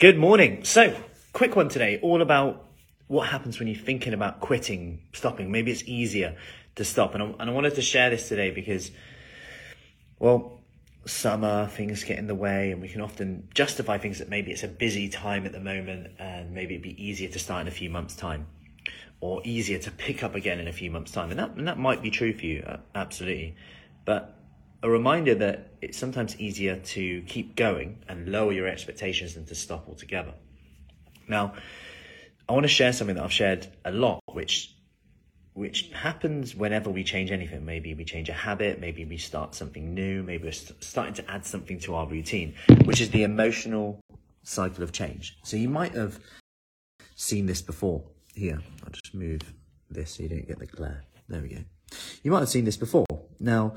Good morning. So, quick one today, all about what happens when you're thinking about quitting, stopping. Maybe it's easier to stop. And I, and I wanted to share this today because, well, summer, things get in the way, and we can often justify things that maybe it's a busy time at the moment and maybe it'd be easier to start in a few months' time or easier to pick up again in a few months' time. And that, and that might be true for you, absolutely. But a reminder that it's sometimes easier to keep going and lower your expectations than to stop altogether. Now, I want to share something that I've shared a lot, which which happens whenever we change anything. Maybe we change a habit, maybe we start something new, maybe we're st- starting to add something to our routine, which is the emotional cycle of change. So you might have seen this before. Here, I'll just move this so you don't get the glare. There we go. You might have seen this before. Now,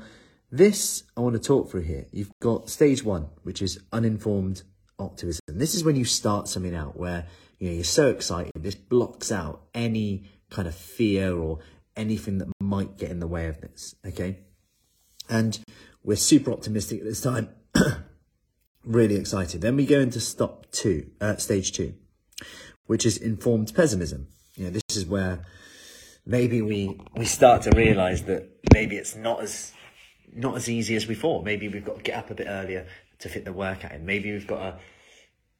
this I want to talk through here. You've got stage one, which is uninformed optimism. This is when you start something out where you know you're so excited, this blocks out any kind of fear or anything that might get in the way of this. Okay. And we're super optimistic at this time. really excited. Then we go into stop two, uh, stage two, which is informed pessimism. You know, this is where maybe we we start to realize that maybe it's not as not as easy as thought. Maybe we've got to get up a bit earlier to fit the workout in. Maybe we've got to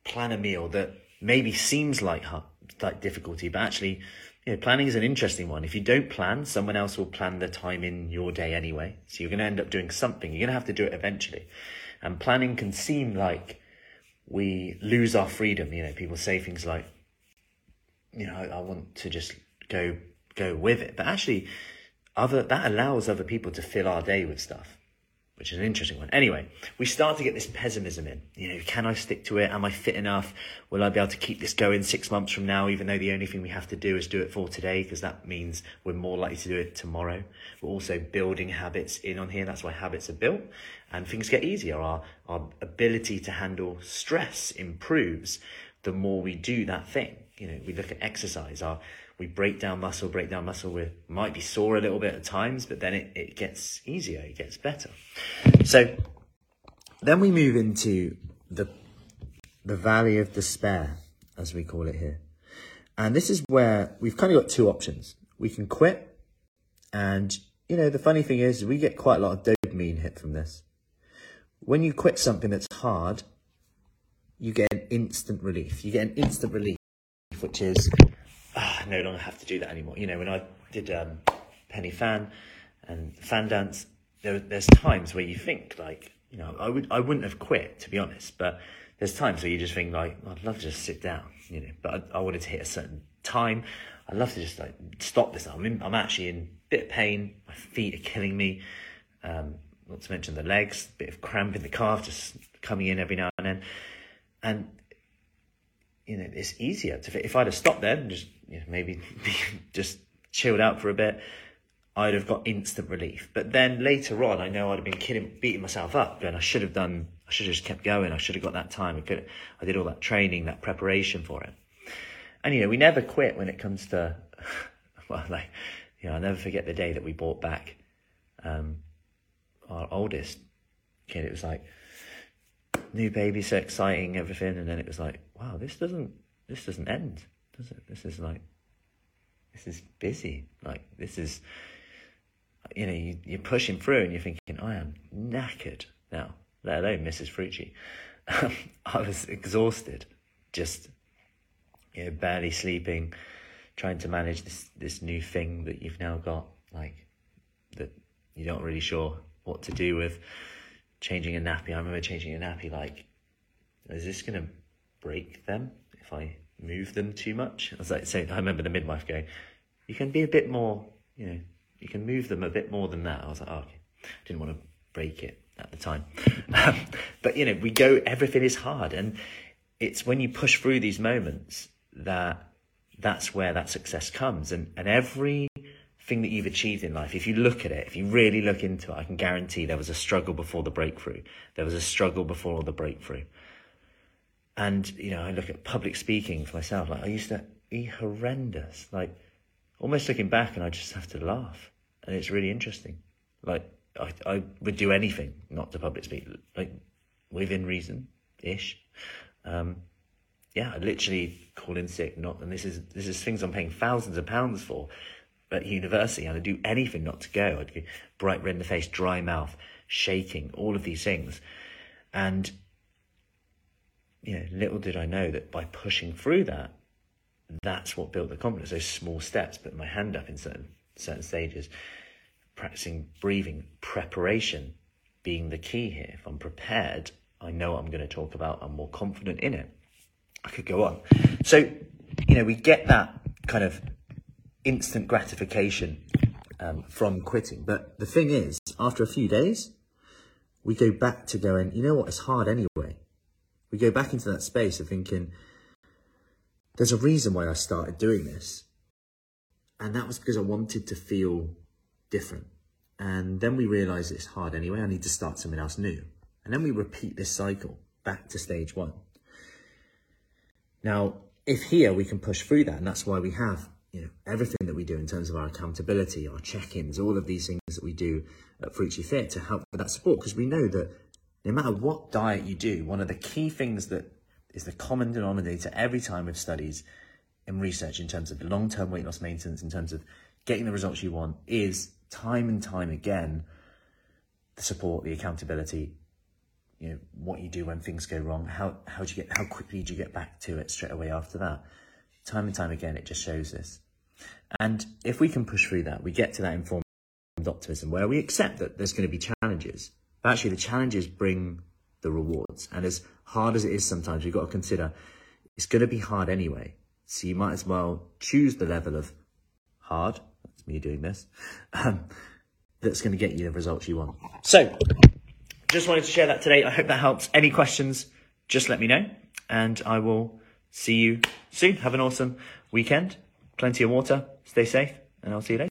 plan a meal that maybe seems like like difficulty, but actually, you know, planning is an interesting one. If you don't plan, someone else will plan the time in your day anyway. So you're going to end up doing something. You're going to have to do it eventually. And planning can seem like we lose our freedom. You know, people say things like, you know, I, I want to just go go with it, but actually, other that allows other people to fill our day with stuff which is an interesting one. Anyway, we start to get this pessimism in. You know, can I stick to it? Am I fit enough? Will I be able to keep this going six months from now, even though the only thing we have to do is do it for today, because that means we're more likely to do it tomorrow. We're also building habits in on here. That's why habits are built. And things get easier. Our, our ability to handle stress improves the more we do that thing. You know, we look at exercise. Our we break down muscle, break down muscle. We might be sore a little bit at times, but then it, it gets easier, it gets better. So then we move into the the valley of despair, as we call it here. And this is where we've kind of got two options. We can quit, and you know, the funny thing is we get quite a lot of dopamine hit from this. When you quit something that's hard, you get an instant relief. You get an instant relief, which is oh, I no longer have to do that anymore. You know, when I did um, Pen y Fan and Fan Dance, there, there's times where you think like, you know, I would I wouldn't have quit to be honest, but there's times where you just think like, I'd love to just sit down, you know, but I, I wanted to hit a certain time. I'd love to just like stop this. I'm in, I'm actually in a bit of pain. My feet are killing me. Um, not to mention the legs, bit of cramp in the calf, just coming in every now and then. And you know, it's easier to. If I'd have stopped there and just you know, maybe just chilled out for a bit, I'd have got instant relief. But then later on, I know I'd have been kidding, beating myself up, and I should have done. I should have just kept going. I should have got that time. I could. I did all that training, that preparation for it. And you know, we never quit when it comes to. Well, like, you know, I'll never forget the day that we brought back um, our oldest kid. It was like new baby, so exciting, everything, and then it was like, wow, this doesn't this doesn't end, does it? This is like this is busy. Like this is you know, you, you're pushing through and you're thinking, I am knackered now, let alone Mrs. Frucci. Um, I was exhausted, just you know, barely sleeping, trying to manage this this new thing that you've now got, like that you're not really sure what to do with changing a nappy. I remember changing a nappy like, is this going to break them if I move them too much? I was like, saying, I remember the midwife going, you can be a bit more, you know, you can move them a bit more than that. I was like, oh, okay. Didn't want to break it at the time. Um, but, you know, we go, everything is hard. And it's when you push through these moments that that's where that success comes. And, and every thing that you've achieved in life, if you look at it, if you really look into it, I can guarantee there was a struggle before the breakthrough. There was a struggle before the breakthrough. And, you know, I look at public speaking for myself, like I used to be horrendous, like almost looking back and I just have to laugh. And it's really interesting. Like I, I would do anything not to public speak, like within reason ish. Um, yeah, I literally call in sick. Not, and this is this is things I'm paying thousands of pounds for at university, and I'd do anything not to go. I'd be bright red in the face, dry mouth, shaking, all of these things, and you know, little did I know that by pushing through that, that's what built the confidence. Those small steps, putting my hand up in certain certain stages, practicing breathing, preparation being the key here. If I'm prepared, I know what I'm going to talk about. I'm more confident in it. I could go on. So, you know, we get that kind of instant gratification um, from quitting. But the thing is, after a few days, we go back to going, you know what, it's hard anyway. We go back into that space of thinking, there's a reason why I started doing this. And that was because I wanted to feel different. And then we realize it's hard anyway. I need to start something else new. And then we repeat this cycle back to stage one. Now, if here we can push through that, and that's why we have you know everything that we do in terms of our accountability, our check-ins, all of these things that we do at Fruity Fit to help with that support, because we know that no matter what diet you do, one of the key things that is the common denominator every time with studies and research in terms of long-term weight loss maintenance, in terms of getting the results you want, is time and time again the support, the accountability, you know what you do when things go wrong how how do you get how quickly do you get back to it straight away after that? Time and time again it just shows this and if we can push through that we get to that informed optimism where we accept that there's going to be challenges but actually the challenges bring the rewards and as hard as it is sometimes you've got to consider it's going to be hard anyway so you might as well choose the level of hard that's me doing this um, that's going to get you the results you want so just wanted to share that today. I hope that helps. Any questions, just let me know. And I will see you soon. Have an awesome weekend. Plenty of water. Stay safe. And I'll see you later.